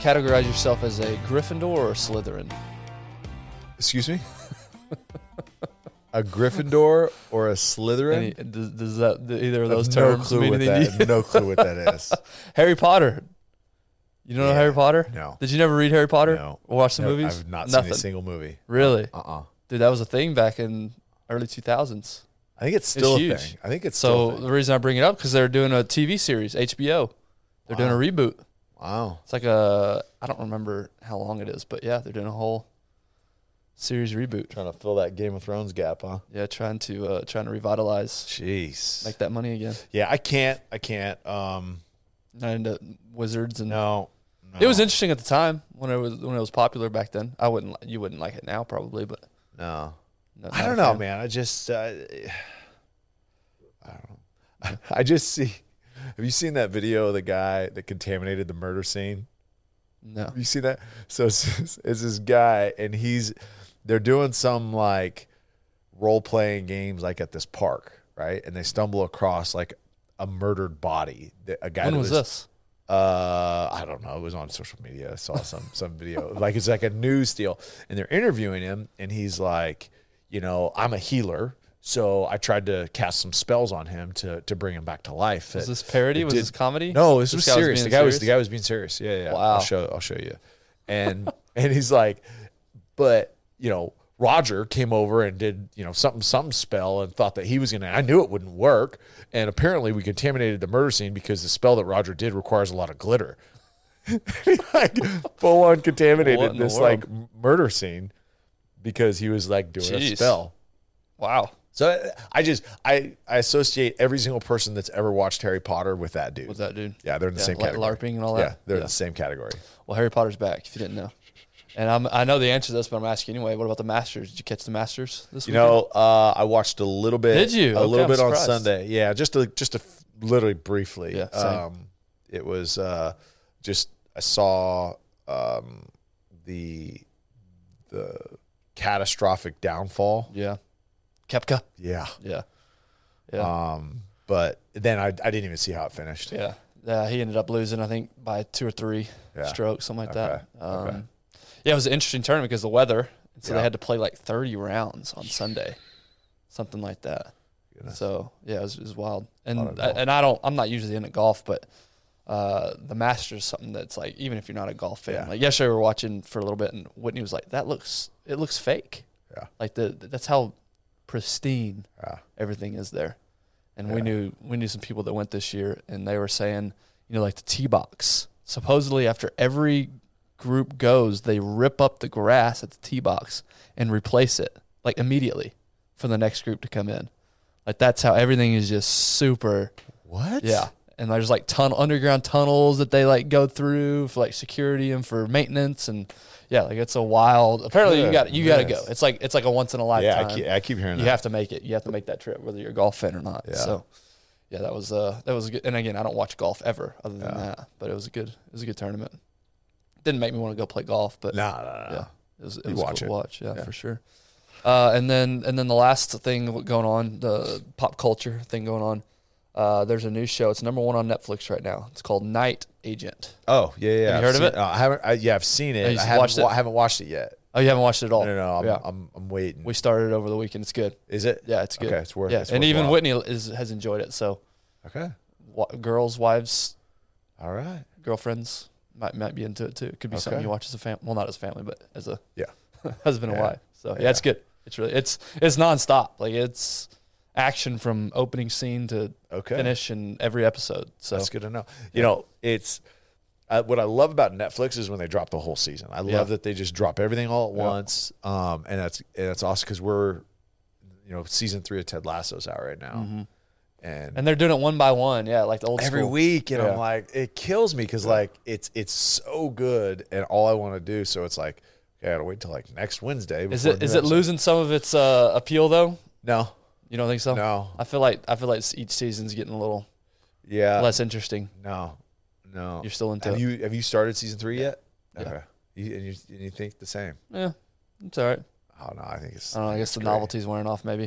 Categorize yourself as a Gryffindor or a Slytherin? Excuse me. a Gryffindor or a Slytherin? Any, does, does that do either of I have those no terms clue mean what anything that. No clue what that is. Harry Potter. You don't know Harry Potter? no. Did you never read Harry Potter? No. Or watch the No, movies? I've not Nothing. seen a single movie. Really? Uh uh Dude, that was a thing back in early 2000s. I think it's still a huge. thing. I think it's still. So a thing. the reason I bring it up because they're doing a TV series, HBO. They're doing a reboot. Wow. It's like a I don't remember how long it is, but yeah, they're doing a whole series reboot. Trying to fill that Game of Thrones gap, huh? Yeah, trying to uh, trying to revitalize, Jeez. make that money again. yeah, I can't. I can't. Um, Not into wizards and no. It was interesting at the time when it was when it was popular back then. I wouldn't you wouldn't like it now probably, but No. no, I don't know, fan. man. I just. Uh, I don't know. I just see. Have you seen that video of the guy that contaminated the murder scene? No. Have you seen that? So it's, it's this guy, and he's they're doing some like role playing games like at this park, right? And they stumble across like a murdered body. A guy When that was this? uh I don't know. It was on social media. I saw some some video. Like it's like a news deal. And they're interviewing him and he's like, you know, I'm a healer. So I tried to cast some spells on him to to bring him back to life. Was It- this parody? Was did- this comedy? No, this, was guy serious. being the guy was the guy was being serious. Yeah, yeah. Wow. I'll show I'll show you. And and he's like, but you know, Roger came over and did, you know, something some spell and thought that he was gonna I knew it wouldn't work. And apparently we contaminated the murder scene because the spell that Roger did requires a lot of glitter. like full on contaminated this like murder scene because he was like doing a spell. Wow. So I- just I I associate every single person that's ever watched Harry Potter with that dude. What's that dude? Yeah, they're in the Yeah, same like category. LARPing and all that. Yeah, they're in the same category. Well, Harry Potter's back. If you didn't know, and I'm, I know the answer to this, but I'm asking anyway. What about the Masters? Did you catch the Masters this You weekend? know, uh, I watched a little bit. Did you? A Okay, little I'm bit on. Sunday. Yeah, just a, just a literally briefly. Yeah, same. um, it was uh, just I saw um, the the catastrophic downfall. Yeah. Koepka. Yeah. Yeah. Yeah. Um, but then I, I didn't even see how it finished. yeah. Yeah. He ended up losing, I think, by two or three Yeah. strokes, something like that. Um, Okay. Yeah, it was an interesting tournament because the weather. So Yeah. they had to play like 30 rounds on Sunday, something like that. Goodness. So yeah, it was, it was wild. And I, and I don't, I'm not usually into golf, but uh, the Masters is something that's like even if you're not a golf fan. Yeah. Like yesterday we were watching for a little bit, and Whitney was like, "That looks, it looks fake." Yeah. Like the that's how pristine Yeah. everything is there. And we knew we knew some people that went this year, and they were saying, you know, like the tee box. Supposedly, after every group goes, they rip up the grass at the tee box and replace it like immediately for the next group to come in. Like that's how everything is just super. What? Yeah. And there's like ton underground tunnels that they like go through for like security and for maintenance and yeah, like it's a wild. Apparently you got you got to go. It's like it's like a once in a Yeah, lifetime I keep, I keep hearing that. you that. have to make it. You have to make that trip, whether you're a golf fan or not. Yeah. So, yeah, that was uh that was a good. And again, I don't watch golf ever, other than that. But it was a good it was a good tournament. Didn't make me want to go play golf, but Nah, nah, nah. yeah, it was it was watch cool it. to watch. Yeah, Yeah. for sure. Uh, and then and then the last thing going on, the pop culture thing going on. Uh, there's a new show. It's number one on Netflix right now. It's called Night Agent. Oh yeah, yeah. Have you I've heard of seen- it? uh, I haven't. I, yeah, I've seen Oh, it. I haven't, watched it? wa- I haven't watched it yet. Oh, you haven't watched it at all? No, no, I'm, yeah. I'm, I'm waiting. we started over the weekend. It's good. Is it? Yeah, it's good. Okay, it's worth. Yeah, it's and even worthwhile. Whitney is, has enjoyed it. So, Okay. wa- girls, wives, All right. girlfriends might might be into it too. It could be something you watch as a family. Well, not as a family, but as a Yeah. husband and wife. So yeah. Yeah. it's good. It's really it's it's nonstop. Like it's action from opening scene to Okay. finish in every episode. So That's good to know. You know, it's uh, what I love about Netflix is when they drop the whole season. I Yeah. love that they just drop everything all at Yeah. once. Um, and that's and that's awesome because we're, you know, season three of Ted Lasso's out right now, and, Mm-hmm. and they're doing it one by one. Yeah, like the old every school. week, and Yeah. I'm like, it kills me because like it's it's so good, and all I want to do. So it's like, okay, I gotta wait till like next Wednesday. Is it is it losing some of its uh, appeal though? No, You don't think so? no, I feel like I feel like each season's getting a little yeah, less interesting. no, no. You're still into Have it. you have you started season three yet? Yeah. Okay, you, and you and you think the same? Yeah, it's all right. Oh no, I think it's. I don't know. I guess the great. novelty's wearing off, maybe.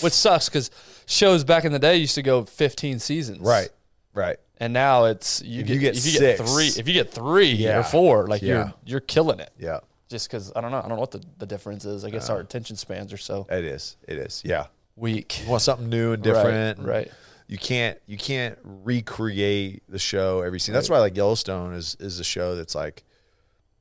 Which sucks because shows back in the day used to go 15 seasons. Right, right. And now it's you If get, you get if you get three if you get three Yeah. or four like Yeah. you're you're killing it Yeah, just because I don't know I don't know what the, the difference is I guess uh-huh. our attention spans are so it is. It is. Yeah. Weak You want something new and different. and right. You can't you can't recreate the show every season. That's why like Yellowstone is is a show that's like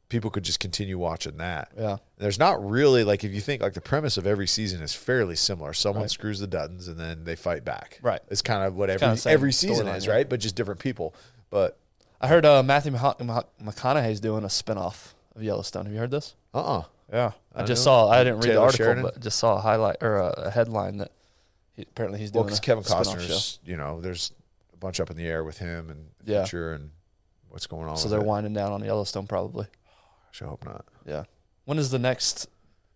people could just continue watching that. yeah There's not really like if you think like the premise of every season is fairly similar. Someone Right. screws the Duttons and then they fight back. Right. It's kind of what every every season is, right? But just different people. But I heard uh, Matthew McConaughey's doing a spinoff of Yellowstone have you heard this uh uh yeah I, I just saw I didn't read the article Sheridan? but just saw a highlight or a, a headline that he, apparently he's doing. Well, because Kevin Costner's, you know, there's a bunch up in the air with him and the Yeah. future and what's going on. so they're it. winding down on Yellowstone probably I hope not yeah when is the next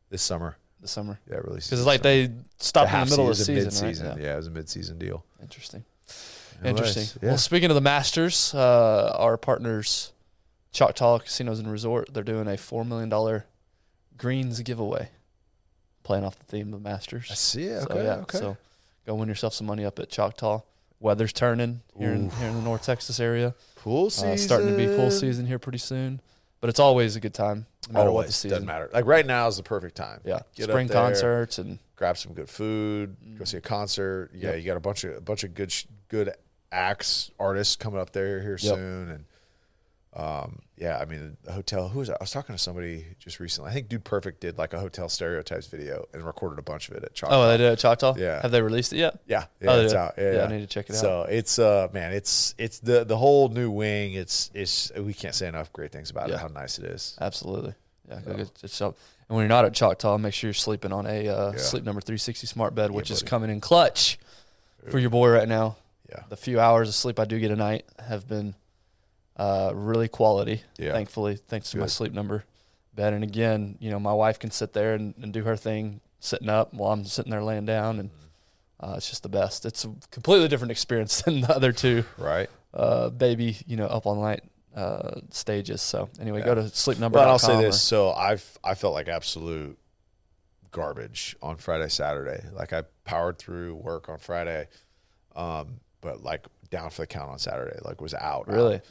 this summer. this summer Yeah, release because it's like they stopped in the middle of the season, mid-season. right? Yeah. it was a mid-season deal. Interesting. It Interesting. yeah. Well, speaking of the Masters, uh, our partners, Choctaw Casinos and Resort, they're doing a four million dollar greens giveaway, playing off the theme of Masters. I see it. So, Okay, yeah, okay. So go win yourself some money up at Choctaw. Weather's turning here in, here in the North Texas area. pool season Uh, starting to be full season here pretty soon. But it's always a good time, no matter what the season. doesn't matter. Like right now is the perfect time. Yeah, Get spring concerts and grab some good food, Mm. go see a concert. Yeah, Yep. you got a bunch of a bunch of good sh- good acts artists coming up there here Yep. soon, and um, yeah, I mean the hotel. Who was I? I was talking to somebody just recently. I think Dude Perfect did like a hotel stereotypes video and recorded a bunch of it at Choctaw. oh, they did at Choctaw. Yeah. have they released it yet? Yeah, yeah, Oh, it's out. Yeah, Yeah, yeah, I need to check it out. So it's uh, man, it's it's the the whole new wing. It's it's we can't say enough great things about Yeah. it. How nice it is. Absolutely. Yeah, So. get yourself. And when you're not at Choctaw, make sure you're sleeping on a uh, Yeah. Sleep Number 360 smart bed, which is coming in clutch for your boy right now. Yeah, The few hours of sleep I do get a night have been uh, really quality. Yeah. Thankfully, thanks to my Sleep Number bed. And again, you know, my wife can sit there and, and do her thing sitting up while I'm sitting there laying down, and uh, it's just the best. It's a completely different experience than the other two right. uh, baby, you know, up all night uh, stages. So anyway, Yeah. go to sleepnumber. But I'll say this: so I've I felt like absolute garbage on Friday, Saturday. Like I powered through work on Friday, um, but like down for the count on Saturday. Like was out Really? out.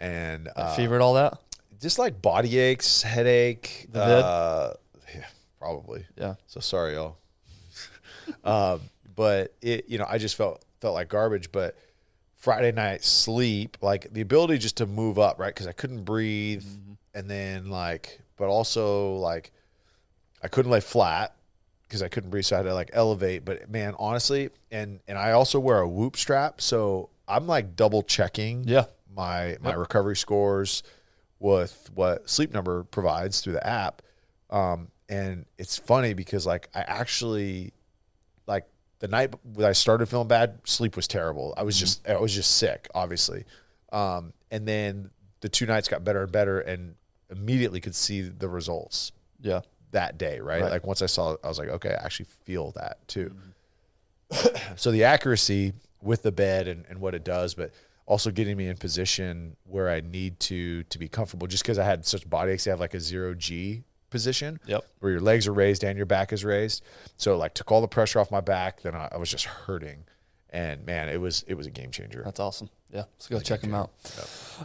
And uh, fevered all that. just like body aches, headache. The vid? uh, yeah, probably. Yeah. So sorry, y'all. um, but it, you know, I just felt felt like garbage. But Friday night sleep, like the ability just to move up, right? Because I couldn't breathe, Mm-hmm. and then like, but also like, I couldn't lay flat because I couldn't breathe, so I had to like elevate. But man, honestly, and and I also wear a whoop strap, so I'm like double checking Yeah. My my recovery scores with what Sleep Number provides through the app. Um, and it's funny because like I actually like the night when I started feeling bad, sleep was terrible. I was just I was just sick, obviously. Um, and then the two nights got better and better, and immediately could see the results Yeah. that day, right? Right. Like once I saw it, I was like, okay, I actually feel that too. so the accuracy with the bed and, and what it does, but also getting me in position where I need to to be comfortable. Just because I had such body aches, I have like a zero G position Yep. where your legs are raised and your back is raised. So it, like took all the pressure off my back. Then I, I was just hurting, and man, it was it was a game changer. That's awesome. Yeah. Let's go check them out.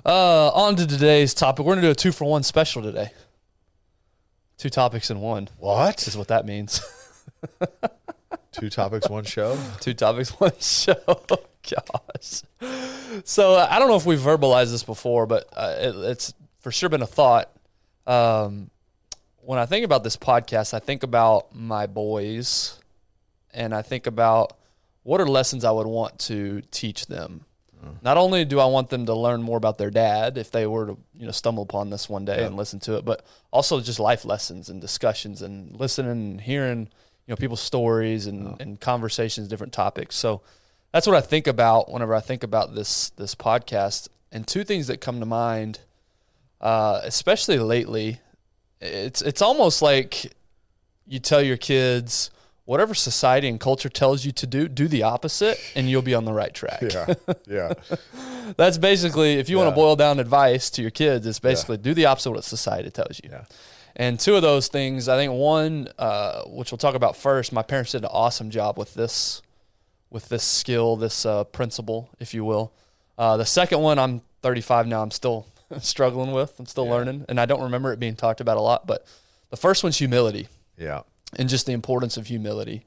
Uh, on to today's topic. We're going to do a two for one special today. Two topics in one What? is what that means. Two topics, one show. two topics, one show. Gosh. So uh, I don't know if we've verbalized this before, but uh, it, it's for sure been a thought. Um, when I think about this podcast, I think about my boys, and I think about what are lessons I would want to teach them. Not only do I want them to learn more about their dad if they were to you know stumble upon this one day and listen to it, but also just life lessons and discussions and listening and hearing you know people's stories and, and conversations, different topics. So that's what I think about whenever I think about this this podcast. And two things that come to mind, uh, especially lately, it's it's almost like you tell your kids whatever society and culture tells you to do, do the opposite, and you'll be on the right track. Yeah, yeah. That's basically if you want to boil down advice to your kids, it's basically do the opposite of what society tells you. Yeah. And two of those things, I think one, uh, which we'll talk about first, my parents did an awesome job with this, with this skill, this uh, principle, if you will. Uh, the second one, I'm 35 now. I'm still struggling with. I'm still Yeah. learning, and I don't remember it being talked about a lot. But the first one's humility Yeah. and just the importance of humility.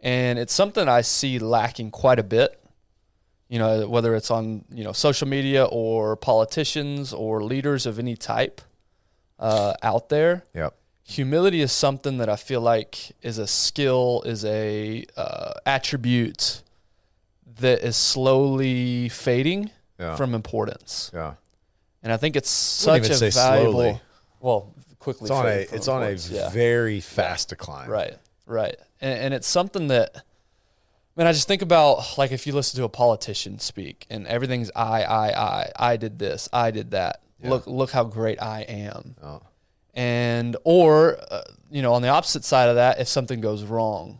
And it's something I see lacking quite a bit. You know, whether it's on you know social media or politicians or leaders of any type uh, out there. Yeah. Humility is something that I feel like is a skill, is a uh, attribute that is slowly fading Yeah. from importance. Yeah. And I think it's such a valuable. slowly. Well, quickly. It's on a it's on a yeah. very fast decline. Right, right. And, and it's something that, man, I just think about like if you listen to a politician speak and everything's I, I, I, I did this, I did that. Look, look how great I am. Oh. And, or, uh, you know, on the opposite side of that, if something goes wrong,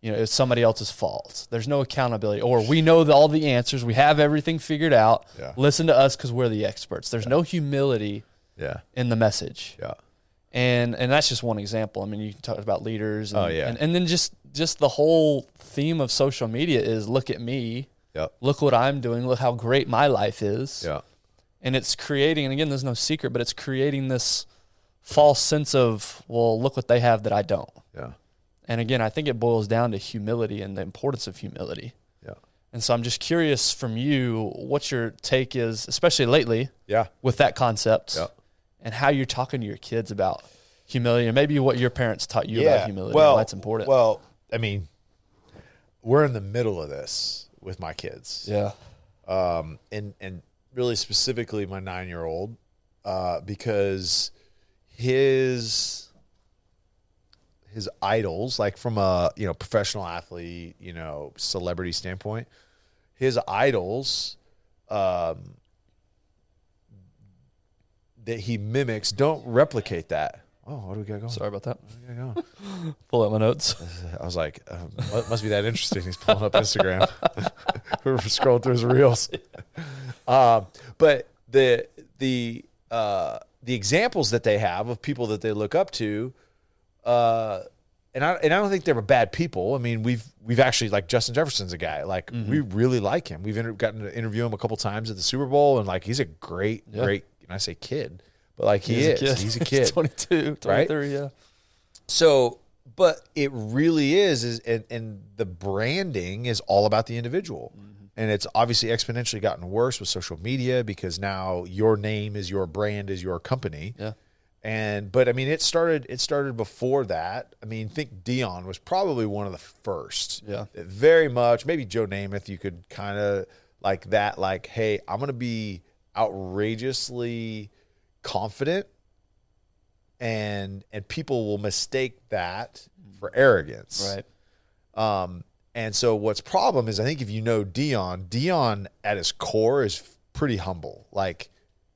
you know, it's somebody else's fault. There's no accountability. Or we know the, all the answers, we have everything figured out. Yeah. Listen to us because we're the experts. There's no humility Yeah. in the message Yeah. and and that's just one example. I mean, you can talk about leaders. And, Oh, yeah. and, and then just just the whole theme of social media is look at me, Yep. look what I'm doing, look how great my life is, Yeah. And it's creating. And again, there's no secret, but it's creating this false sense of well, look what they have that I don't. Yeah. And again, I think it boils down to humility and the importance of humility. Yeah. And so I'm just curious from you what your take is, especially lately Yeah. with that concept Yeah. and how you're talking to your kids about humility and maybe what your parents taught you about humility Well, that's important. Well, I mean, we're in the middle of this with my kids. yeah. um, and and really specifically my nine year old, uh, because his his idols, like from a you know professional athlete, you know celebrity standpoint, his idols um, that he mimics don't replicate that. Oh, what do we got going? Sorry about that. What do we got going? Pull out my notes. I was like, um, mu- must be that interesting. He's pulling up Instagram. we were scrolling through his reels. Um, but the the uh, the examples that they have of people that they look up to, uh, and I and I don't think they were bad people. I mean, we've we've actually like Justin Jefferson's a guy like we really like him. We've inter- gotten to interview him a couple times at the Super Bowl, and like he's a great great. And I say kid, but like he He's is. a kid. He's a kid. 22, 23, yeah. So, but it really is, is and, and the branding is all about the individual. Mm-hmm. And it's obviously exponentially gotten worse with social media because now your name is your brand is your company. Yeah. And but I mean it started it started before that. I mean, think Deion was probably one of the first. Yeah. Very much. Maybe Joe Namath, you could kind of like that, like, hey, I'm gonna be outrageously confident and and people will mistake that for arrogance. Right. Um, and so what's problem is I think if you know Deion, Deion at his core is pretty humble. Like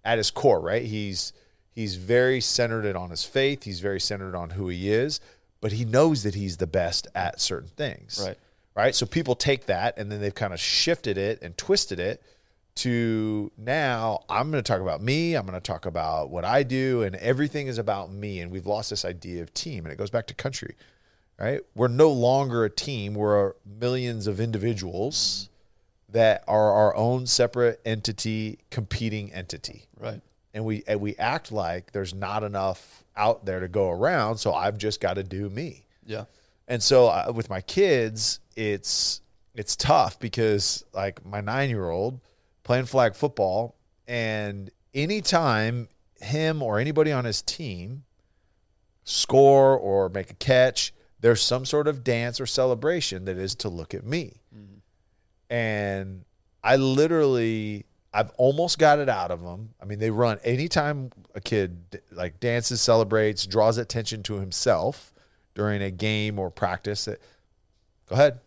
at his core, right? He's he's very centered on his faith. He's very centered on who he is, but he knows that he's the best at certain things. Right. Right. So people take that and then they've kind of shifted it and twisted it to now I'm going to talk about me. I'm going to talk about what I do, and everything is about me. And we've lost this idea of team, and it goes back to country, right? We're no longer a team. We're millions of individuals that are our own separate entity, competing entity, Right. and we and we act like there's not enough out there to go around. So I've just got to do me. Yeah. And so uh, with my kids, it's it's tough because like my nine year old playing flag football, and anytime him or anybody on his team score or make a catch, there's some sort of dance or celebration that is to look at me. Mm-hmm. And I literally, I've almost got it out of them. I mean, they run anytime a kid like dances, celebrates, draws attention to himself during a game or practice. That go ahead,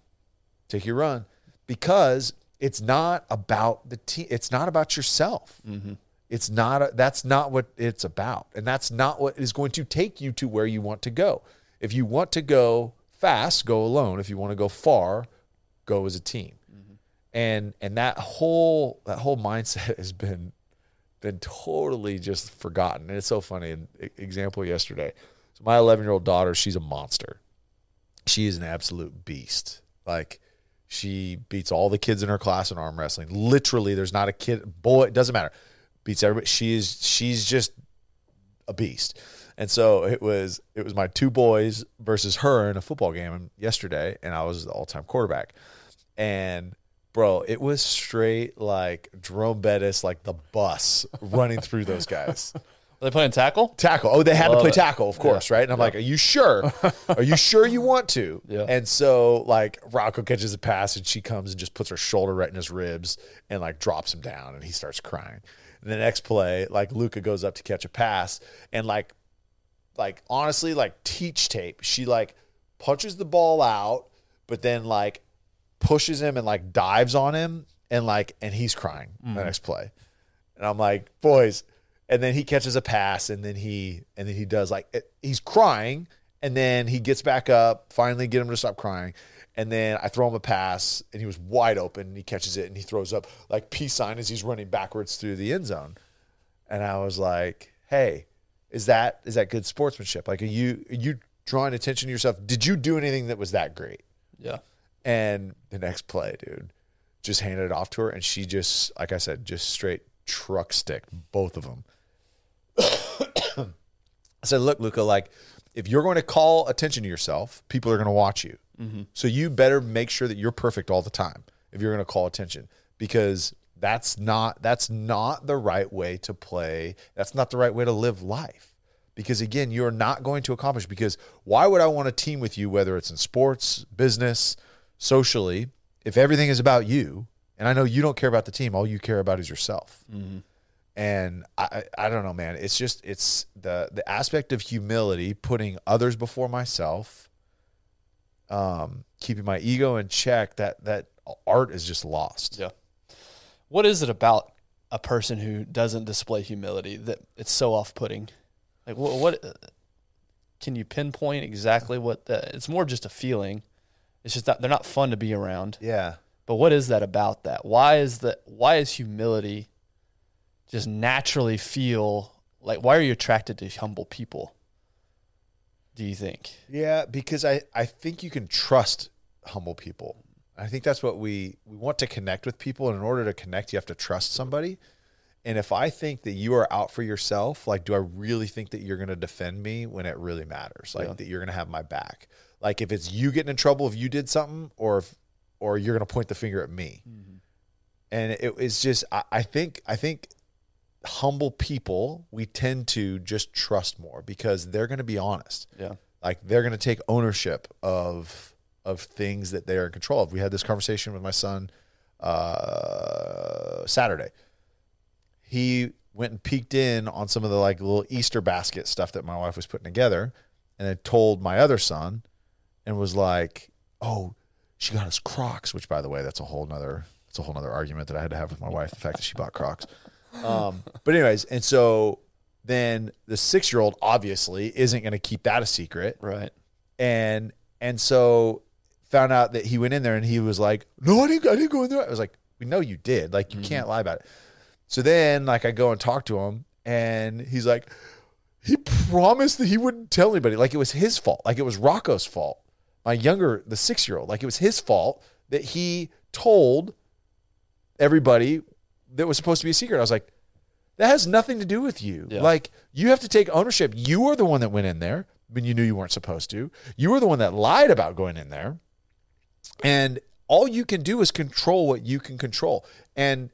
take your run, because it's not about the team. It's not about yourself. Mm-hmm. It's not. A, that's not what it's about, and that's not what is going to take you to where you want to go. If you want to go fast, go alone. If you want to go far, go as a team. Mm-hmm. And and that whole that whole mindset has been been totally just forgotten. And it's so funny. An example yesterday. So my 11 year old daughter, she's a monster. She is an absolute beast. Like She beats all the kids in her class in arm wrestling. Literally, there's not a kid, boy, it doesn't matter. Beats everybody. She is she's just a beast. And so it was it was my two boys versus her in a football game yesterday, and I was the all time quarterback. And bro, it was straight like Jerome Bettis, like the bus running through those guys. Are they playing tackle? Tackle. Oh, they had to play it. tackle, of course, right? And I'm like, Are you sure? Are you sure you want to? Yeah. And so like Rocco catches a pass and she comes and just puts her shoulder right in his ribs and like drops him down and he starts crying. And the next play, like Luca goes up to catch a pass and like like honestly, like teach tape, she like punches the ball out, but then like pushes him and like dives on him and like and he's crying the mm. next play. And I'm like, boys. And then he catches a pass and then he and then he does like it, he's crying and then he gets back up, finally get him to stop crying. And then I throw him a pass and he was wide open and he catches it and he throws up like peace sign as he's running backwards through the end zone. And I was like, "Hey, is that is that good sportsmanship? Like are you are you drawing attention to yourself? Did you do anything that was that great?" Yeah. And the next play, dude, just handed it off to her, and she just, like I said, just straight truck stick both of them. I said, "Look, Luca, like if you're going to call attention to yourself, people are going to watch you. Mm-hmm. So you better make sure that you're perfect all the time if you're going to call attention, because that's not that's not the right way to play. That's not the right way to live life." because again you're not going to accomplish because why would i want to team with you whether it's in sports business socially if everything is about you and i know you don't care about the team all you care about is yourself mm-hmm. And I, I don't know man it's just it's the the aspect of humility putting others before myself um keeping my ego in check that that art is just lost Yeah. What is it about a person who doesn't display humility that it's so off-putting? Like what? what uh, can you pinpoint exactly what the? It's more just a feeling. It's just that they're not fun to be around. yeah But what is that about that? Why is that? Why is humility just naturally feel like? Why are you attracted to humble people? Do you think? Yeah, because I, I think you can trust humble people. I think that's what we we want to connect with people, and in order to connect, you have to trust somebody. And if I think that you are out for yourself, like, do I really think that you're going to defend me when it really matters? Like Yeah. that you're going to have my back. Like if it's you getting in trouble if you did something, or if or you're going to point the finger at me. Mm-hmm. And it is just I, I think I think humble people we tend to just trust more because they're going to be honest Yeah. like they're going to take ownership of of things that they are in control of. We had this conversation with my son uh, Saturday. He went and peeked in on some of the like little Easter basket stuff that my wife was putting together, and then told my other son, and was like, "Oh, she got us Crocs." Which, by the way, that's a whole nother it's a whole nother argument that I had to have with my wife. The fact that she bought Crocs. Um, but anyways, and so then the six year old obviously isn't going to keep that a secret Right. and and so found out that he went in there and he was like, "No, I didn't. I didn't go in there." I was like, "We know you did. Like, you can't lie about it." So then, like, I go and talk to him, and he's like, "He promised that he wouldn't tell anybody. Like, it was his fault. Like, it was Rocco's fault. My younger, the six year old. Like, it was his fault that he told everybody that was supposed to be a secret." I was like. That has nothing to do with you. Yeah. Like you have to take ownership. You are the one that went in there when you knew you weren't supposed to. You were the one that lied about going in there. And all you can do is control what you can control. And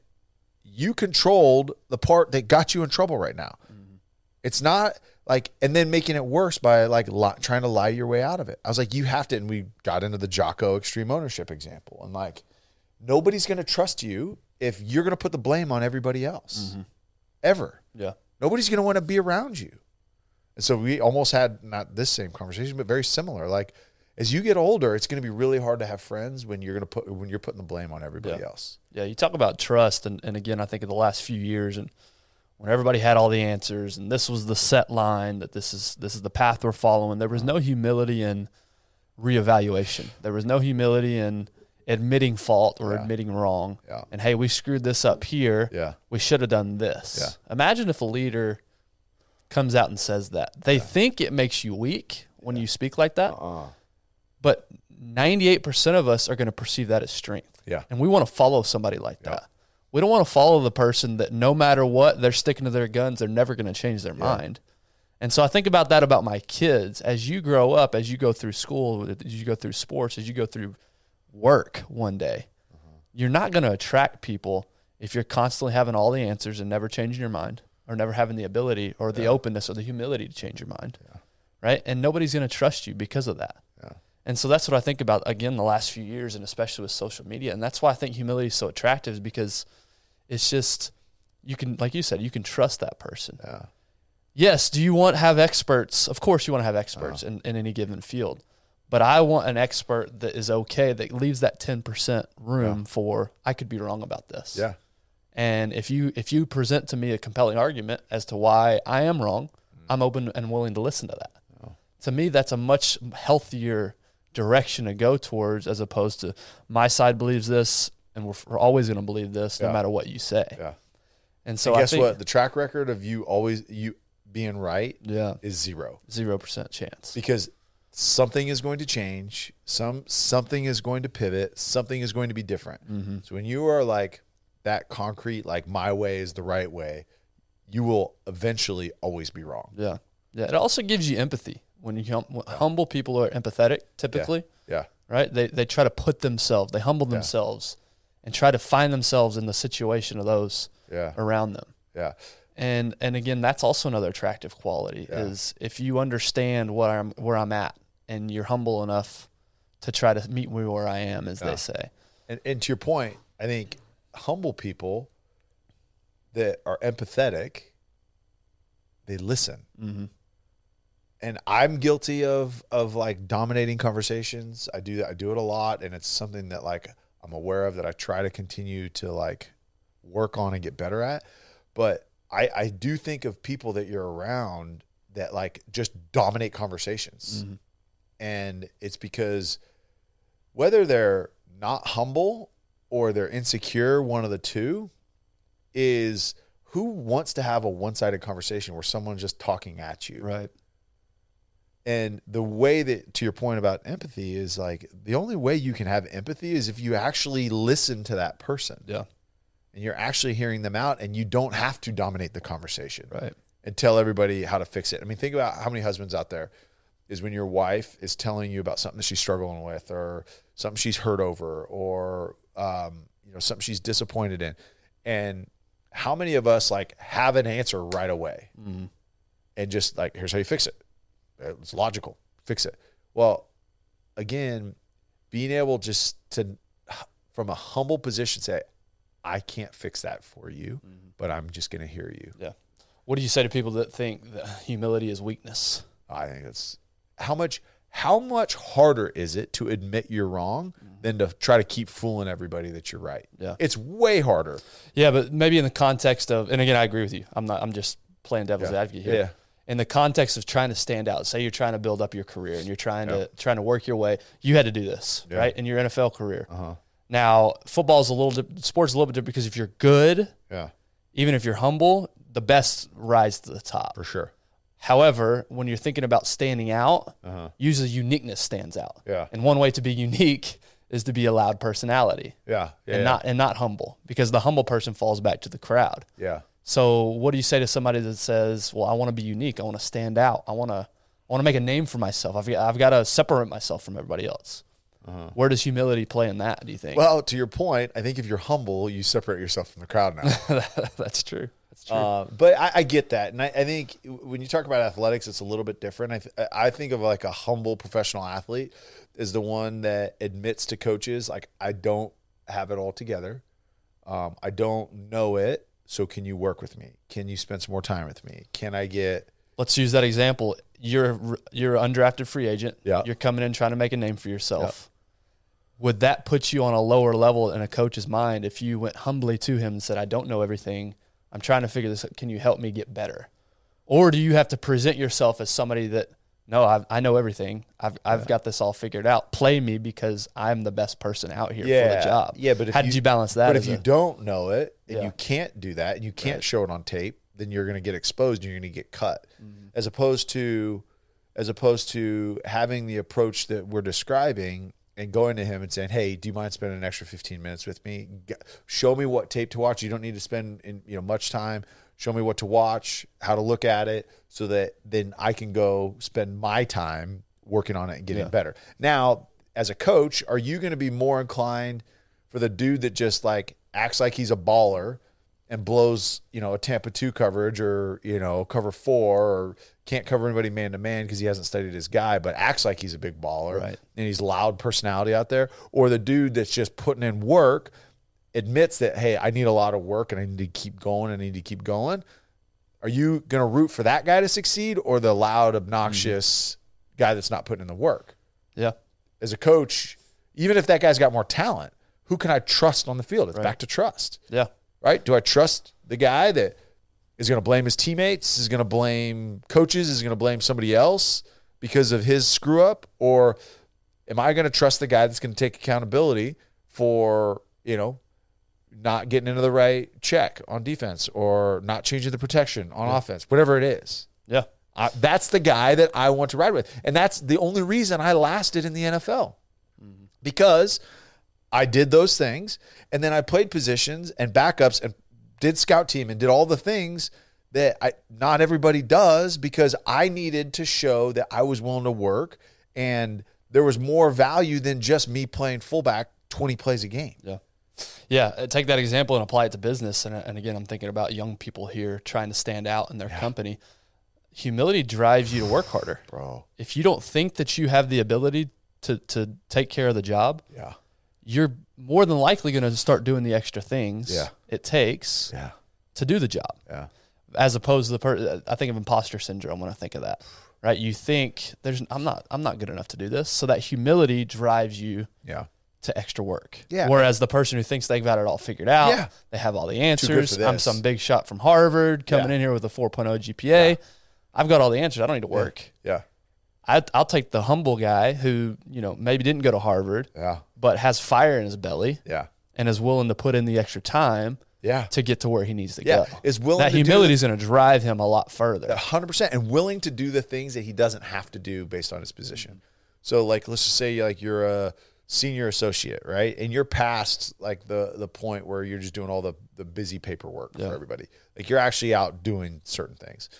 you controlled the part that got you in trouble right now. Mm-hmm. It's not like, and then making it worse by like li- trying to lie your way out of it. I was like, you have to. And we got into the Jocko extreme ownership example. And like, nobody's going to trust you if you're going to put the blame on everybody else mm-hmm. ever. Yeah. Nobody's going to want to be around you. And so we almost had not this same conversation, but very similar. Like as you get older, it's going to be really hard to have friends when you're going to put when you're putting the blame on everybody Yeah. else. Yeah, you talk about trust, and, and again, I think in the last few years, and when everybody had all the answers, and this was the set line that this is this is the path we're following. There was mm-hmm. no humility in reevaluation. There was no humility in admitting fault or Yeah. admitting wrong. Yeah. And hey, we screwed this up here. Yeah. We should have done this. Yeah. Imagine if a leader comes out and says that. They think it makes you weak when you speak like that, Uh, but 98% of us are going to perceive that as strength. Yeah. And we want to follow somebody like that. We don't want to follow the person that no matter what, they're sticking to their guns, they're never going to change their mind. And so I think about that about my kids. As you grow up, as you go through school, as you go through sports, as you go through work one day, you're not going to attract people if you're constantly having all the answers and never changing your mind or never having the ability or the openness or the humility to change your mind. Right. And nobody's going to trust you because of that. Yeah. And so that's what I think about again the last few years and especially with social media. And that's why I think humility is so attractive is because it's just you can like you said, you can trust that person. Yeah. Yes, do you want to have experts? Of course you want to have experts Uh-huh. in, in any given field. But I want an expert that is okay that leaves that ten percent room for I could be wrong about this. Yeah. And if you if you present to me a compelling argument as to why I am wrong, mm. I'm open and willing to listen to that. Oh. To me, that's a much healthier direction to go towards as opposed to my side believes this and we're, we're always going to believe this no matter what you say. Yeah. And so And I guess think, what? The track record of you always you being right Yeah, is zero. Zero percent chance. because something is going to change. Some something is going to pivot. Something is going to be different. Mm-hmm. So when you are like that concrete, like my way is the right way, you will eventually always be wrong. Yeah, yeah. It also gives you empathy when you hum- when humble people are empathetic. Typically, Yeah. right? They they try to put themselves, they humble themselves, and try to find themselves in the situation of those Yeah. around them. Yeah. And and again, that's also another attractive quality Yeah. is if you understand what I'm where I'm at and you're humble enough to try to meet me where I am, as Yeah. they say. And, and to your point, I think humble people that are empathetic, they listen. Mm-hmm. And I'm guilty of of like dominating conversations. I do that. I do it a lot, and it's something that like I'm aware of that I try to continue to like work on and get better at. But I I do think of people that you're around that like just dominate conversations, Mm-hmm. And it's because whether they're not humble or they're insecure, one of the two, is who wants to have a one-sided conversation where someone's just talking at you. Right. And the way that, to your point about empathy, is like the only way you can have empathy is if you actually listen to that person Yeah. and you're actually hearing them out and you don't have to dominate the conversation Right. and tell everybody how to fix it. I mean, think about how many husbands out there is when your wife is telling you about something that she's struggling with or something she's hurt over or, um, you know, something she's disappointed in. And how many of us like have an answer right away Mm-hmm. and just like, here's how you fix it. It's logical. Fix it. Well, again, being able just to, from a humble position, say, I can't fix that for you, but I'm just going to hear you. Yeah. What do you say to people that think that humility is weakness? I think it's how much how much harder is it to admit you're wrong than to try to keep fooling everybody that you're right? Yeah. It's way harder. Yeah, but maybe in the context of, and again, I agree with you. I'm not. I'm just playing devil's Yeah. advocate here. Yeah. In the context of trying to stand out, say you're trying to build up your career and you're trying to trying to work your way. You had to do this, Yeah. right? In your NFL career. Uh-huh. Now, football is a little, di- sports a little bit different because if you're good, Yeah. even if you're humble, the best rise to the top. For sure. However, when you're thinking about standing out, Uh-huh. usually uniqueness stands out. Yeah. And one way to be unique is to be a loud personality Yeah. Yeah. and not and not humble because the humble person falls back to the crowd. yeah. So, what do you say to somebody that says, "Well, I want to be unique. I want to stand out. I want to I want to make a name for myself. I've got, I've got to separate myself from everybody else." Where does humility play in that? Do you think? Well, to your point, I think if you're humble, you separate yourself from the crowd now. that's true. Uh, but I, I get that, and I, I think when you talk about athletics, it's a little bit different. I, th- I think of like a humble professional athlete is the one that admits to coaches, like I don't have it all together, um, I don't know it. So can you work with me? Can you spend some more time with me? Can I get? Let's use that example. You're you're an undrafted free agent. Yeah. You're coming in trying to make a name for yourself. Would that put you on a lower level in a coach's mind if you went humbly to him and said, "I don't know everything. I'm trying to figure this. out. Can you help me get better?" Or do you have to present yourself as somebody that, no, I've, I know everything. I've I've got this all figured out. Play me because I'm the best person out here for the job. yeah. But if how you, did you balance that? But if you a- don't know it and Yeah. you can't do that and you can't show it on tape, then you're going to get exposed and you're going to get cut. Mm-hmm. As opposed to, as opposed to having the approach that we're describing and going to him and saying, "Hey, do you mind spending an extra 15 minutes with me? Show me what tape to watch. You don't need to spend in, you know much time. Show me what to watch, how to look at it, so that then I can go spend my time working on it and getting Yeah. better." Now, as a coach, are you going to be more inclined for the dude that just like acts like he's a baller and blows, you know, a Tampa 2 coverage or, you know, cover 4 or can't cover anybody man to man because he hasn't studied his guy but acts like he's a big baller Right. and he's loud personality out there or the dude that's just putting in work admits that hey, I need a lot of work and I need to keep going, I need to keep going. Are you going to root for that guy to succeed or the loud obnoxious mm-hmm. guy that's not putting in the work? Yeah. as a coach, even if that guy's got more talent, who can I trust on the field? It's Right. back to trust, Yeah. Right? Do I trust the guy that is going to blame his teammates, is going to blame coaches, is going to blame somebody else because of his screw up? Or am I going to trust the guy that's going to take accountability for, you know, not getting into the right check on defense or not changing the protection on offense, whatever it is? Yeah. I, that's the guy that I want to ride with. And that's the only reason I lasted in the NFL mm-hmm. because I did those things. And then I played positions and backups and did scout team and did all the things that I, not everybody does because I needed to show that I was willing to work and there was more value than just me playing fullback 20 plays a game. Yeah. Yeah. uh, Take that example and apply it to business. And, and again, I'm thinking about young people here trying to stand out in their company. Humility drives you to work harder. Bro. If you don't think that you have the ability to, to take care of the job, Yeah. You're more than likely going to start doing the extra things Yeah. it takes Yeah. to do the job. Yeah. as opposed to the per- I think of imposter syndrome when I think of that. Right? You think there's I'm not I'm not good enough to do this. So that humility drives you Yeah. to extra work. Yeah. Whereas the person who thinks they've got it all figured out, Yeah. they have all the answers. I'm some big shot from Harvard coming Yeah. in here with a 4.0 GPA. I've got all the answers. I don't need to work. Yeah. I, I'll take the humble guy who you know maybe didn't go to Harvard, Yeah. But has fire in his belly Yeah. and is willing to put in the extra time Yeah. to get to where he needs to Yeah. go. Is willing that to do humility is going to drive him a lot further. hundred percent, and willing to do the things that he doesn't have to do based on his position. So, like, let's just say like you're a senior associate, right, and you're past like the the point where you're just doing all the the busy paperwork Yeah. for everybody. Like you're actually out doing certain things.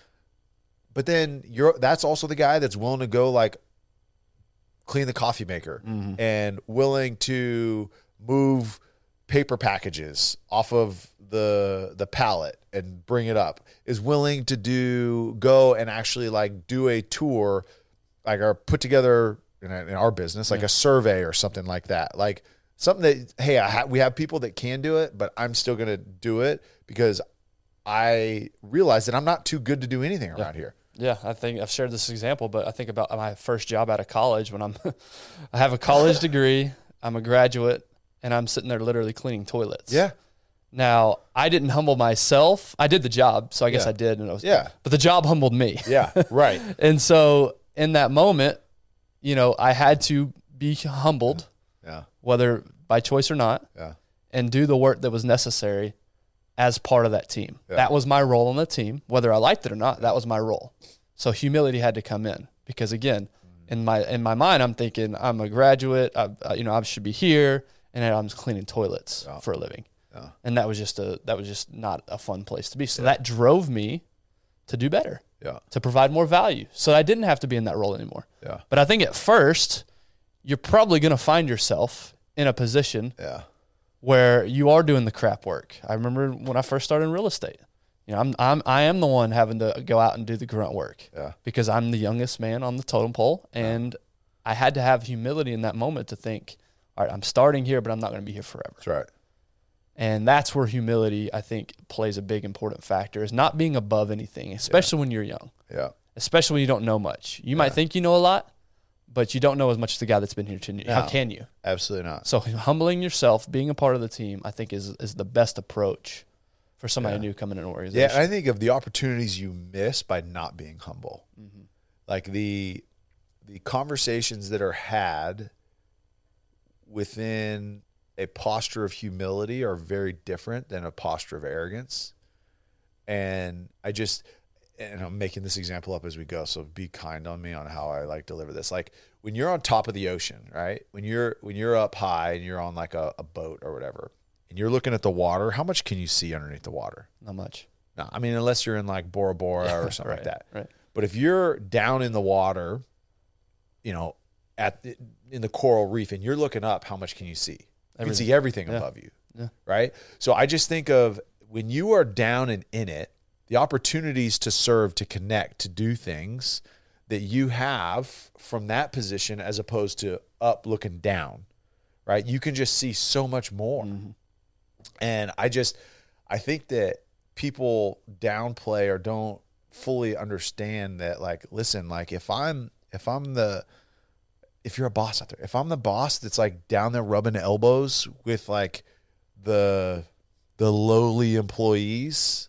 But then you're that's also the guy that's willing to go like clean the coffee maker mm-hmm. and willing to move paper packages off of the the pallet and bring it up is willing to do go and actually like do a tour like or put together in, in our business like a survey or something like that. Like something that hey I ha- we have people that can do it but i'm still going to do it because i realize that i'm not too good to do anything around here Yeah, I think I've shared this example, but I think about my first job out of college when I'm, I have a college degree, I'm a graduate, and I'm sitting there literally cleaning toilets. yeah Now I didn't humble myself. I did the job, so I guess Yeah. I did. And it was, Yeah. But the job humbled me. yeah right And so in that moment, you know, I had to be humbled, yeah whether by choice or not, yeah and do the work that was necessary as part of that team. Yeah. That was my role on the team, whether I liked it or not. That was my role. So humility had to come in because again, in my in my mind, I'm thinking I'm a graduate. I, I- you know, I should be here, and I'm cleaning toilets for a living. Yeah. And that was just a that was just not a fun place to be. So that drove me to do better, yeah to provide more value. So I didn't have to be in that role anymore. yeah But I think at first, you're probably going to find yourself in a position yeah where you are doing the crap work. I remember when I first started in real estate. You know, I'm I'm I am the one having to go out and do the grunt work Yeah. because I'm the youngest man on the totem pole, and I had to have humility in that moment to think, all right, I'm starting here, but I'm not going to be here forever. that's right And that's where humility, I think, plays a big important factor is not being above anything, especially when you're young, yeah especially when you don't know much. You might think you know a lot, but you don't know as much as the guy that's been here 10 years. How can you? absolutely not So humbling yourself, being a part of the team, I think is is the best approach for somebody new coming in an organization. and I think of the opportunities you miss by not being humble. Mm-hmm. Like the the conversations that are had within a posture of humility are very different than a posture of arrogance. And I just and I'm making this example up as we go, so be kind on me on how I like deliver this. Like when you're on top of the ocean, right? When you're when you're up high and you're on like a, a boat or whatever, and you're looking at the water, how much can you see underneath the water? Not much. No, I mean unless you're in like Bora Bora or something right, like that. right. But if you're down in the water, you know, at the, in the coral reef, and you're looking up, how much can you see? You can see everything above you, Yeah. right? So I just think of when you are down and in it, the opportunities to serve, to connect, to do things that you have from that position as opposed to up looking down, right? You can just see so much more. Mm-hmm. And I just, I think that people downplay or don't fully understand that, like, listen, like if I'm, if I'm the, if you're a boss out there, if I'm the boss that's like down there rubbing elbows with like the, the lowly employees,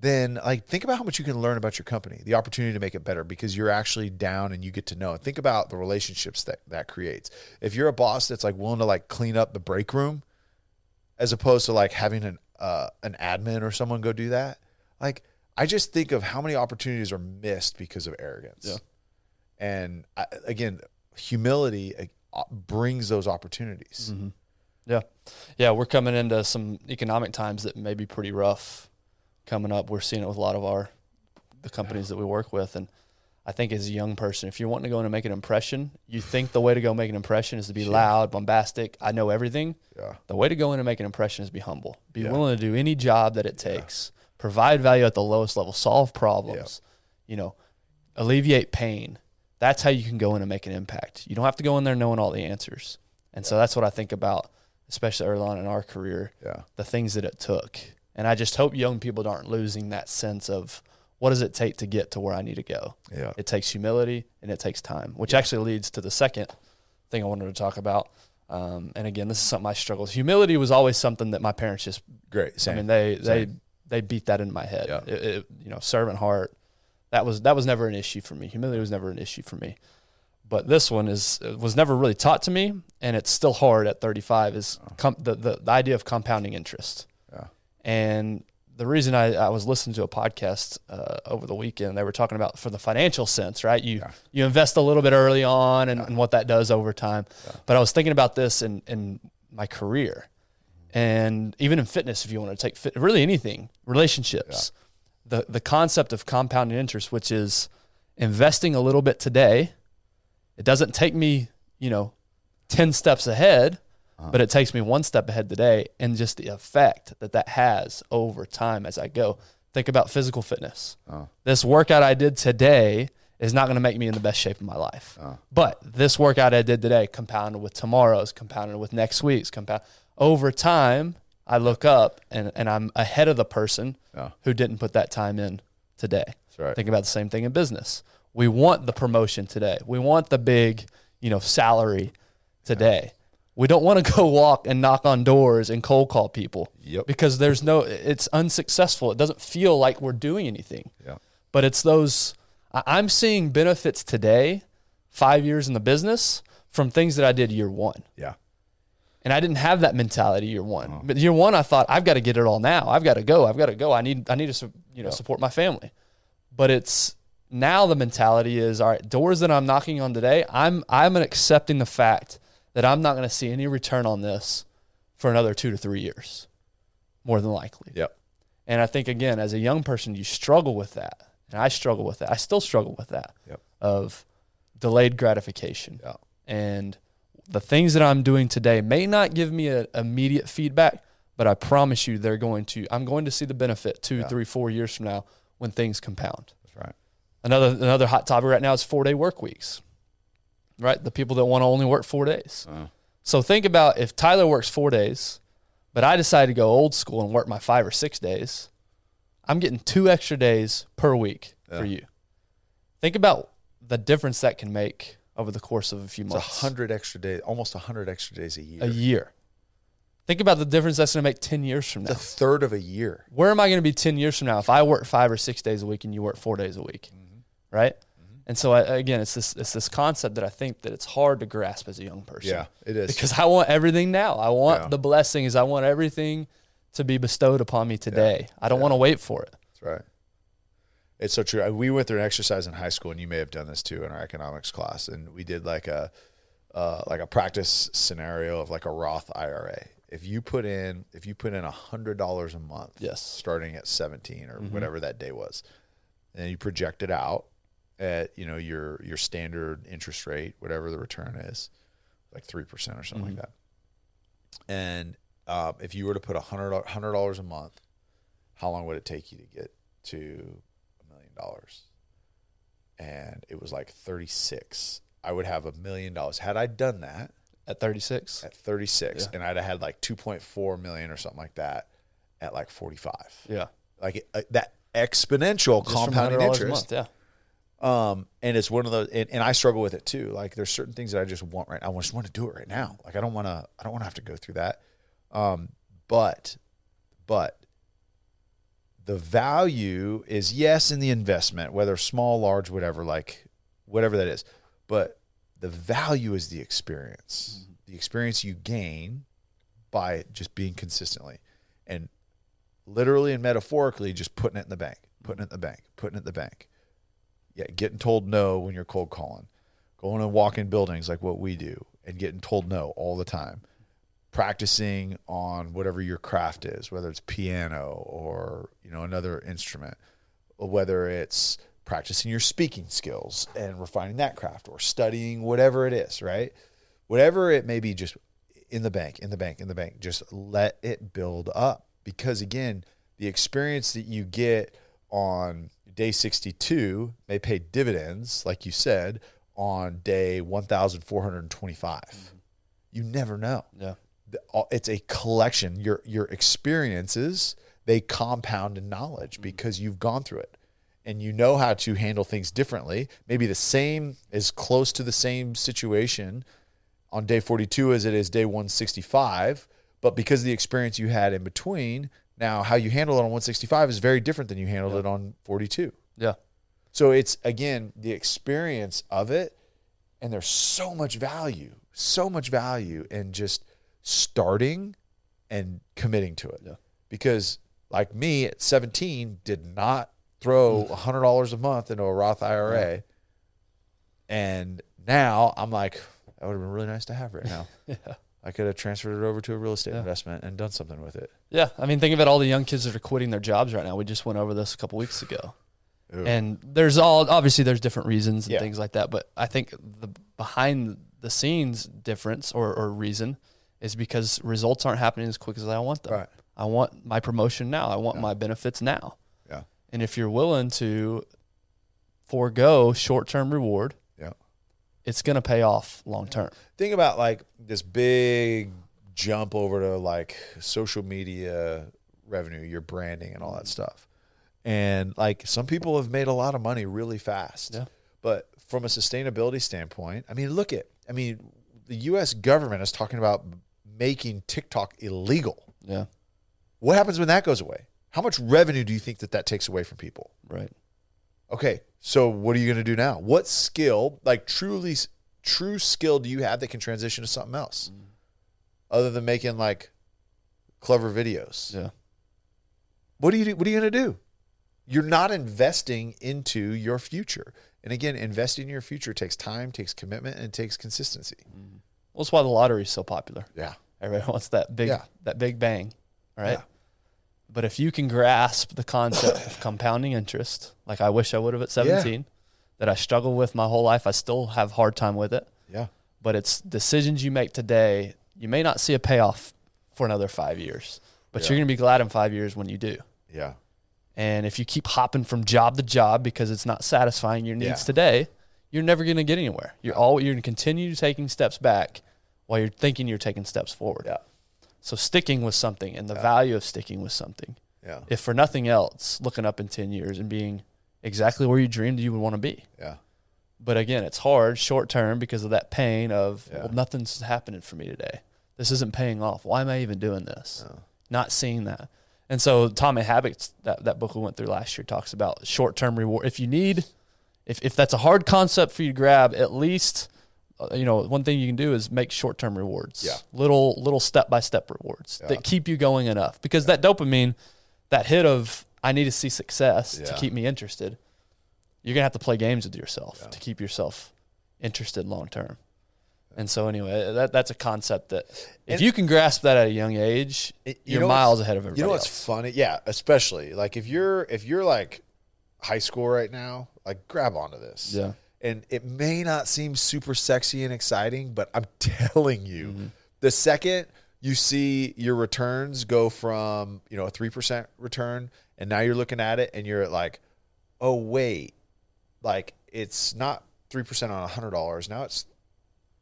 then like think about how much you can learn about your company, the opportunity to make it better because you're actually down and you get to know. Think about the relationships that that creates. If you're a boss that's like willing to like clean up the break room, as opposed to like having an uh, an admin or someone go do that, like I just think of how many opportunities are missed because of arrogance. Yeah. And I, again, humility uh, brings those opportunities. Yeah. Yeah. We're coming into some economic times that may be pretty rough coming up. We're seeing it with a lot of our, the companies that we work with. And I think as a young person, if you're wanting to go in and make an impression, you think the way to go make an impression is to be loud, bombastic. I know everything. Yeah. The way to go in and make an impression is be humble. Be willing to do any job that it takes. Provide value at the lowest level. Solve problems. You know, alleviate pain. That's how you can go in and make an impact. You don't have to go in there knowing all the answers. And so that's what I think about, especially early on in our career, Yeah. the things that it took. And I just hope young people aren't losing that sense of what does it take to get to where I need to go. Yeah. It takes humility and it takes time, which actually leads to the second thing I wanted to talk about. Um, and again, this is something I struggle with. Humility was always something that my parents just Great. Same. I mean, they they Same. they beat that into my head. Yeah. It, it- you know, servant heart. That was that was never an issue for me. Humility was never an issue for me. But this one is was never really taught to me, and it's still hard at 35. Is com- the, the the idea of compounding interest. Yeah. And the reason I, I was listening to a podcast uh, over the weekend, they were talking about for the financial sense, right? You you invest a little bit early on, and, and what that does over time. But I was thinking about this in in my career, and even in fitness, if you want to take fit, really anything, relationships, the the concept of compounding interest, which is investing a little bit today. It doesn't take me, you know, ten steps ahead, but it takes me one step ahead today, and just the effect that that has over time as I go. Think about physical fitness. Oh. This workout I did today is not going to make me in the best shape of my life. Oh. But this workout I did today, compounded with tomorrow's, compounded with next week's, compound over time, I look up and, and I'm ahead of the person who didn't put that time in today. That's right. Think about the same thing in business. We want the promotion today. We want the big, you know, salary today. We don't want to go walk and knock on doors and cold call people. Yep. Because there's no it's unsuccessful. It doesn't feel like we're doing anything. Yeah. But it's those I'm seeing benefits today, 5 years in the business from things that I did year 1. Yeah. And I didn't have that mentality year one. Uh-huh. But year one, I thought I've got to get it all now. I've got to go. I've got to go. I need I need to you know support my family. But it's now the mentality is all right. Doors that I'm knocking on today, I'm I'm accepting the fact that I'm not going to see any return on this for another two to three years, more than likely. Yep. And I think again, as a young person, you struggle with that, and I struggle with that. I still struggle with that Yep. of delayed gratification. Yeah. And the things that I'm doing today may not give me a immediate feedback, but I promise you they're going to I'm going to see the benefit two, three, four years from now when things compound. That's right. Another another hot topic right now is four day work weeks. Right? The people that want to only work four days. Uh-huh. So think about if Tyler works four days, but I decide to go old school and work my five or six days, I'm getting two extra days per week for you. Think about the difference that can make over the course of a few It's months. a hundred extra days, almost a hundred extra days a year. a year. Think about the difference that's going to make 10 years from now. It's a third of a year. Where am I going to be 10 years from now if I work five or six days a week and you work four days a week? Mm-hmm. Right? And so, I, again, it's this, it's this concept that I think that it's hard to grasp as a young person. Yeah, it is. Because I want everything now. I want Yeah. the blessings. I want everything to be bestowed upon me today. I don't want to wait for it. That's right. It's so true. We went through an exercise in high school, and you may have done this too in our economics class. And we did like a uh, like a practice scenario of like a Roth IRA. If you put in if you put in a hundred dollars a month, Yes. starting at seventeen or whatever that day was, and you project it out at you know your your standard interest rate, whatever the return is, like three percent or something like that. And um, if you were to put a hundred hundred dollars a month, how long would it take you to get to a million dollars? And it was like thirty six. I would have a million dollars had I done that At 36. at thirty six, Yeah. and I'd have had like two point four million or something like that at like forty five. Yeah. Like uh, that exponential Just compounding $100 a interest. month. Yeah. Um, and it's one of those, and, and I struggle with it too. Like there's certain things that I just want right now. I just want to do it right now. Like I don't want to, I don't want to have to go through that. Um, but, but the value is yes in the investment, whether small, large, whatever, like whatever that is. But the value is the experience, the experience you gain by just being consistently and literally and metaphorically just putting it in the bank, putting it in the bank, putting it in the bank. Yeah, getting told no when you're cold calling, going and walking buildings like what we do, and getting told no all the time. Practicing on whatever your craft is, whether it's piano or you know another instrument, or whether it's practicing your speaking skills and refining that craft, or studying whatever it is, right? Whatever it may be, just in the bank, in the bank, in the bank. Just let it build up because again, the experience that you get on day 62 may pay dividends, like you said, on day 1425. Mm-hmm. You never know. Yeah. It's a collection. Your your experiences they compound in knowledge mm-hmm. because you've gone through it and you know how to handle things differently. Maybe the same is close to the same situation on day 42 as it is day 165 but because of the experience you had in between now how you handle it on 165 is very different than you handled it on 42 Yeah. so it's again the experience of it and there's so much value so much value in just starting and committing to it. Yeah. because like me at 17 did not throw mm. $100 a month into a roth ira and now i'm like that would have been really nice to have right now. Yeah. I could have transferred it over to a real estate Yeah. investment and done something with it Yeah. I mean, think about all the young kids that are quitting their jobs right now. We just went over this a couple weeks ago. Ooh. And there's all obviously there's different reasons and Yeah. things like that, but I think the behind the scenes difference or, or reason is because results aren't happening as quick as I want them. Right. I want my promotion now. I want Yeah. my benefits now. yeah And if you're willing to forego short term reward, it's going to pay off long term. think about like this big jump over to like social media revenue, your branding and all that stuff. And like some people have made a lot of money really fast. Yeah. But from a sustainability standpoint, I mean, look at, I mean, the US government is talking about making TikTok illegal. Yeah. What happens when that goes away? How much revenue do you think that that takes away from people? Right. Okay, so what are you going to do now? What skill, like truly true skill, do you have that can transition to something else, mm. other than making like clever videos? Yeah. What do you do? What are you going to do? You're not investing into your future. And again, investing in your future takes time, takes commitment, and takes consistency. Mm. Well, that's why the lottery is so popular. Yeah, Everybody wants that big Yeah. that big bang, right? Yeah. But if you can grasp the concept of compounding interest, like I wish I would have at 17, that I struggle with my whole life, I still have hard time with it. yeah, But it's decisions you make today. You may not see a payoff for another five years, but Yeah. you're going to be glad in five years when you do. yeah, And if you keep hopping from job to job because it's not satisfying your needs Yeah. today, you're never going to get anywhere. You're all you're going to continue taking steps back while you're thinking you're taking steps forward. yeah, So sticking with something and the value of sticking with something, yeah, if for nothing else, looking up in 10 years and being exactly where you dreamed you would want to be. yeah, But again, it's hard short term because of that pain of, Yeah. well, nothing's happening for me today. This isn't paying off. Why am I even doing this? No. Not seeing that. And so Atomic Habits, that, that book we went through last year, talks about short term reward. If you need, if, if that's a hard concept for you to grab, at least, Uh, you know, one thing you can do is make short term rewards. Yeah. Little, little step by step rewards Yeah. that keep you going enough. Because that dopamine, that hit of, I need to see success to keep me interested, you're gonna have to play games with yourself to keep yourself interested long term. And so anyway, uh, that that's a concept that if And- you can grasp that at a young age, It- you you're miles ahead of everybody You know what's else. funny? Yeah, especially like if you're if you're like high school right now, like grab onto this. Yeah. And it may not seem super sexy and exciting, but I'm telling you, Mm-hmm. the second you see your returns go from, you know, a 3% return and now you're looking at it and you're at like, "Oh, wait. Like it's not 3% on $100. Now it's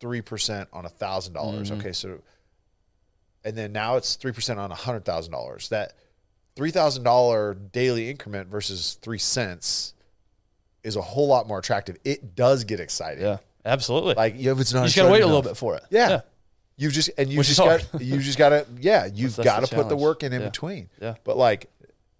3% on 1,000." dollars Mm-hmm. Okay, so and then now it's 3% on $100,000. That $3,000 daily increment versus 3 cents is a whole lot more attractive. It does get exciting. Yeah, absolutely. Like you if it's not you just gotta wait a little bit for it. Yeah. You've just and you Which just got you just got to yeah, you've got to put the work in in Yeah. between. Yeah. But like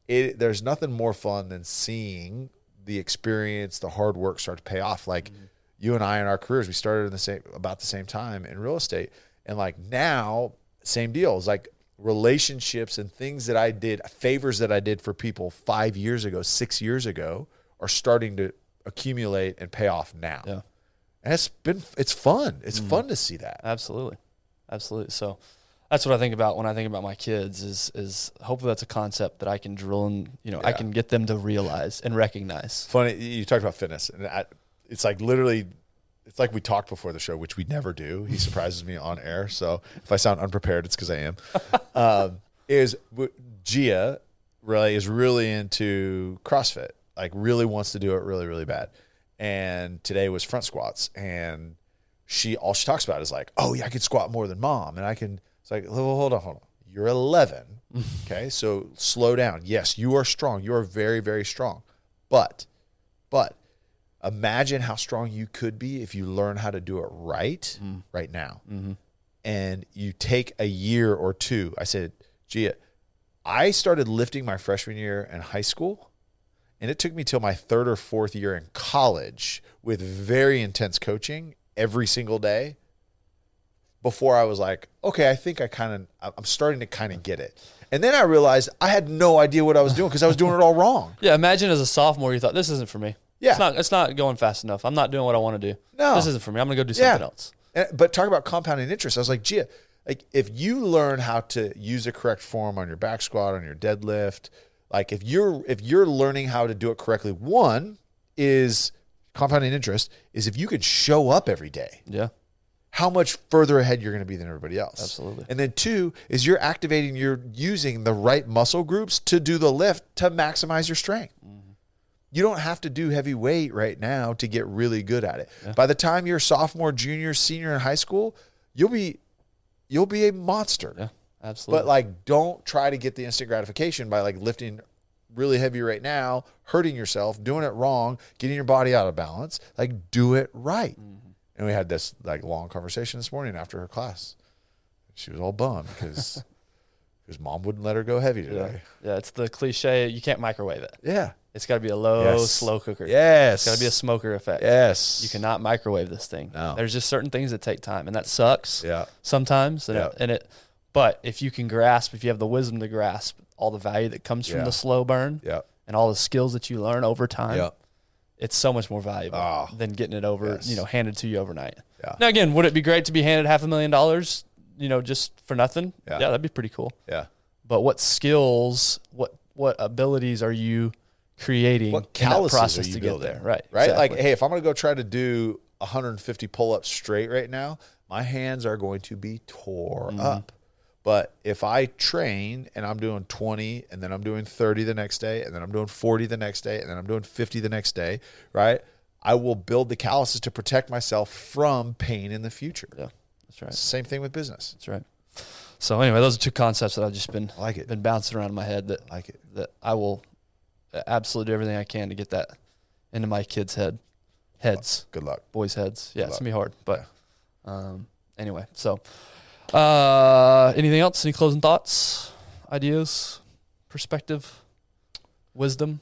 it there's nothing more fun than seeing the experience, the hard work start to pay off. Like Mm-hmm. you and I in our careers, we started in the same about the same time in real estate. And like now, same deal. It's like relationships and things that I did, favors that I did for people five years ago, six years ago, are starting to accumulate and pay off now. Yeah. And it's been it's fun. It's Mm-hmm. fun to see that. Absolutely. Absolutely. So that's what I think about when I think about my kids is is hopefully that's a concept that I can drill and you know, I can get them to realize and recognize. Funny, you talked about fitness, and I, it's like literally, it's like we talked before the show, which we never do. He surprises me on air, so if I sound unprepared, it's because I am. um, is Gia really is really into CrossFit, like really wants to do it really really bad, and today was front squats, and she all she talks about is like, oh yeah, I can squat more than mom, and I can. It's like, well, hold on, hold on. You're 11, okay, so slow down. Yes, you are strong. You are very very strong, but but imagine how strong you could be if you learn how to do it right mm-hmm. right now. Mm-hmm. And you take a year or two. I said, Gia, I started lifting my freshman year in high school, and it took me till my third or fourth year in college with very intense coaching every single day before I was like, okay, I think I kind of, I'm starting to kind of get it. And then I realized I had no idea what I was doing because I was doing it all wrong. Yeah, imagine as a sophomore you thought this isn't for me. Yeah. It's not it's not going fast enough. I'm not doing what I want to do. No. This isn't for me. I'm gonna go do Yeah. something else. And, but talk about compounding interest. I was like, Gia, like if you learn how to use the correct form on your back squat, on your deadlift, like if you're if you're learning how to do it correctly, one is compounding interest is if you could show up every day, Yeah. how much further ahead you're going to be than everybody else. Absolutely. And then two is you're activating, you're using the right muscle groups to do the lift to maximize your strength. Mm-hmm. You don't have to do heavy weight right now to get really good at it. By the time you're sophomore, junior, senior in high school, you'll be you'll be a monster. Yeah. Absolutely. But like don't try to get the instant gratification by like lifting really heavy right now, hurting yourself, doing it wrong, getting your body out of balance. Like do it right. Mm-hmm. And we had this like long conversation this morning after her class. She was all bummed because because mom wouldn't let her go heavy yeah. today. yeah, it's the cliche you can't microwave it. Yeah. It's gotta be a low, Yes. slow cooker. Yes. It's gotta be a smoker effect. yes. You cannot microwave this thing. No. There's just certain things that take time, and that sucks. Yeah. Sometimes, and, Yeah. it, and it. But if you can grasp, if you have the wisdom to grasp all the value that comes from Yeah. the slow burn Yeah. and all the skills that you learn over time, Yeah. it's so much more valuable Oh. than getting it over, Yes. you know, handed to you overnight. Yeah. Now, again, would it be great to be handed half a million dollars, you know, just for nothing? Yeah. that'd be pretty cool. Yeah. But what skills, what what abilities are you creating What process to building? get there? Right. Right? Like, hey, if I'm going to go try to do 150 pull ups straight right now, my hands are going to be tore Mm-hmm. up. But if I train and I'm doing 20 and then I'm doing 30 the next day and then I'm doing 40 the next day and then I'm doing 50 the next day, right? I will build the calluses to protect myself from pain in the future. yeah, that's right. Same thing with business. That's right. So anyway, those are two concepts that I've just been I like it. been bouncing around in my head that I like it. that I will absolutely do everything I can to get that into my kids' head heads, Good luck. boys' heads. Yeah, it's luck. gonna be hard, but um, anyway. So, uh, anything else? Any closing thoughts, ideas, perspective, wisdom?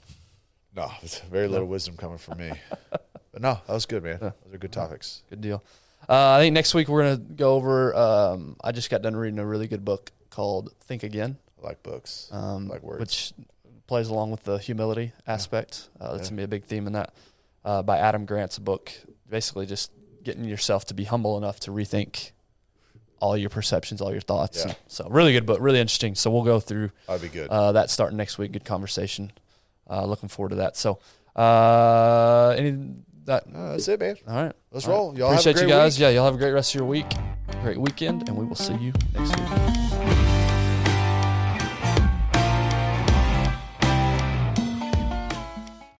No, very little wisdom coming from me. but no, that was good, man. Yeah. Those are good topics. Good deal. Uh, I think next week we're gonna go over. Um, I just got done reading a really good book called Think Again. I like books. um, Like words. which plays along with the humility aspect. Uh, that's Yeah. gonna be a big theme in that. uh, by Adam Grant's book. Basically, just getting yourself to be humble enough to rethink all your perceptions, all your thoughts. Yeah. So really good book, really interesting. So we'll go through That'd be good. uh, that starting next week. Good conversation. Uh, looking forward to that. So uh, any that that's it, man. all right. Let's All right. roll. Y'all have a Appreciate you guys. week. Yeah, y'all have a great rest of your week. Great weekend, and we will see you next week.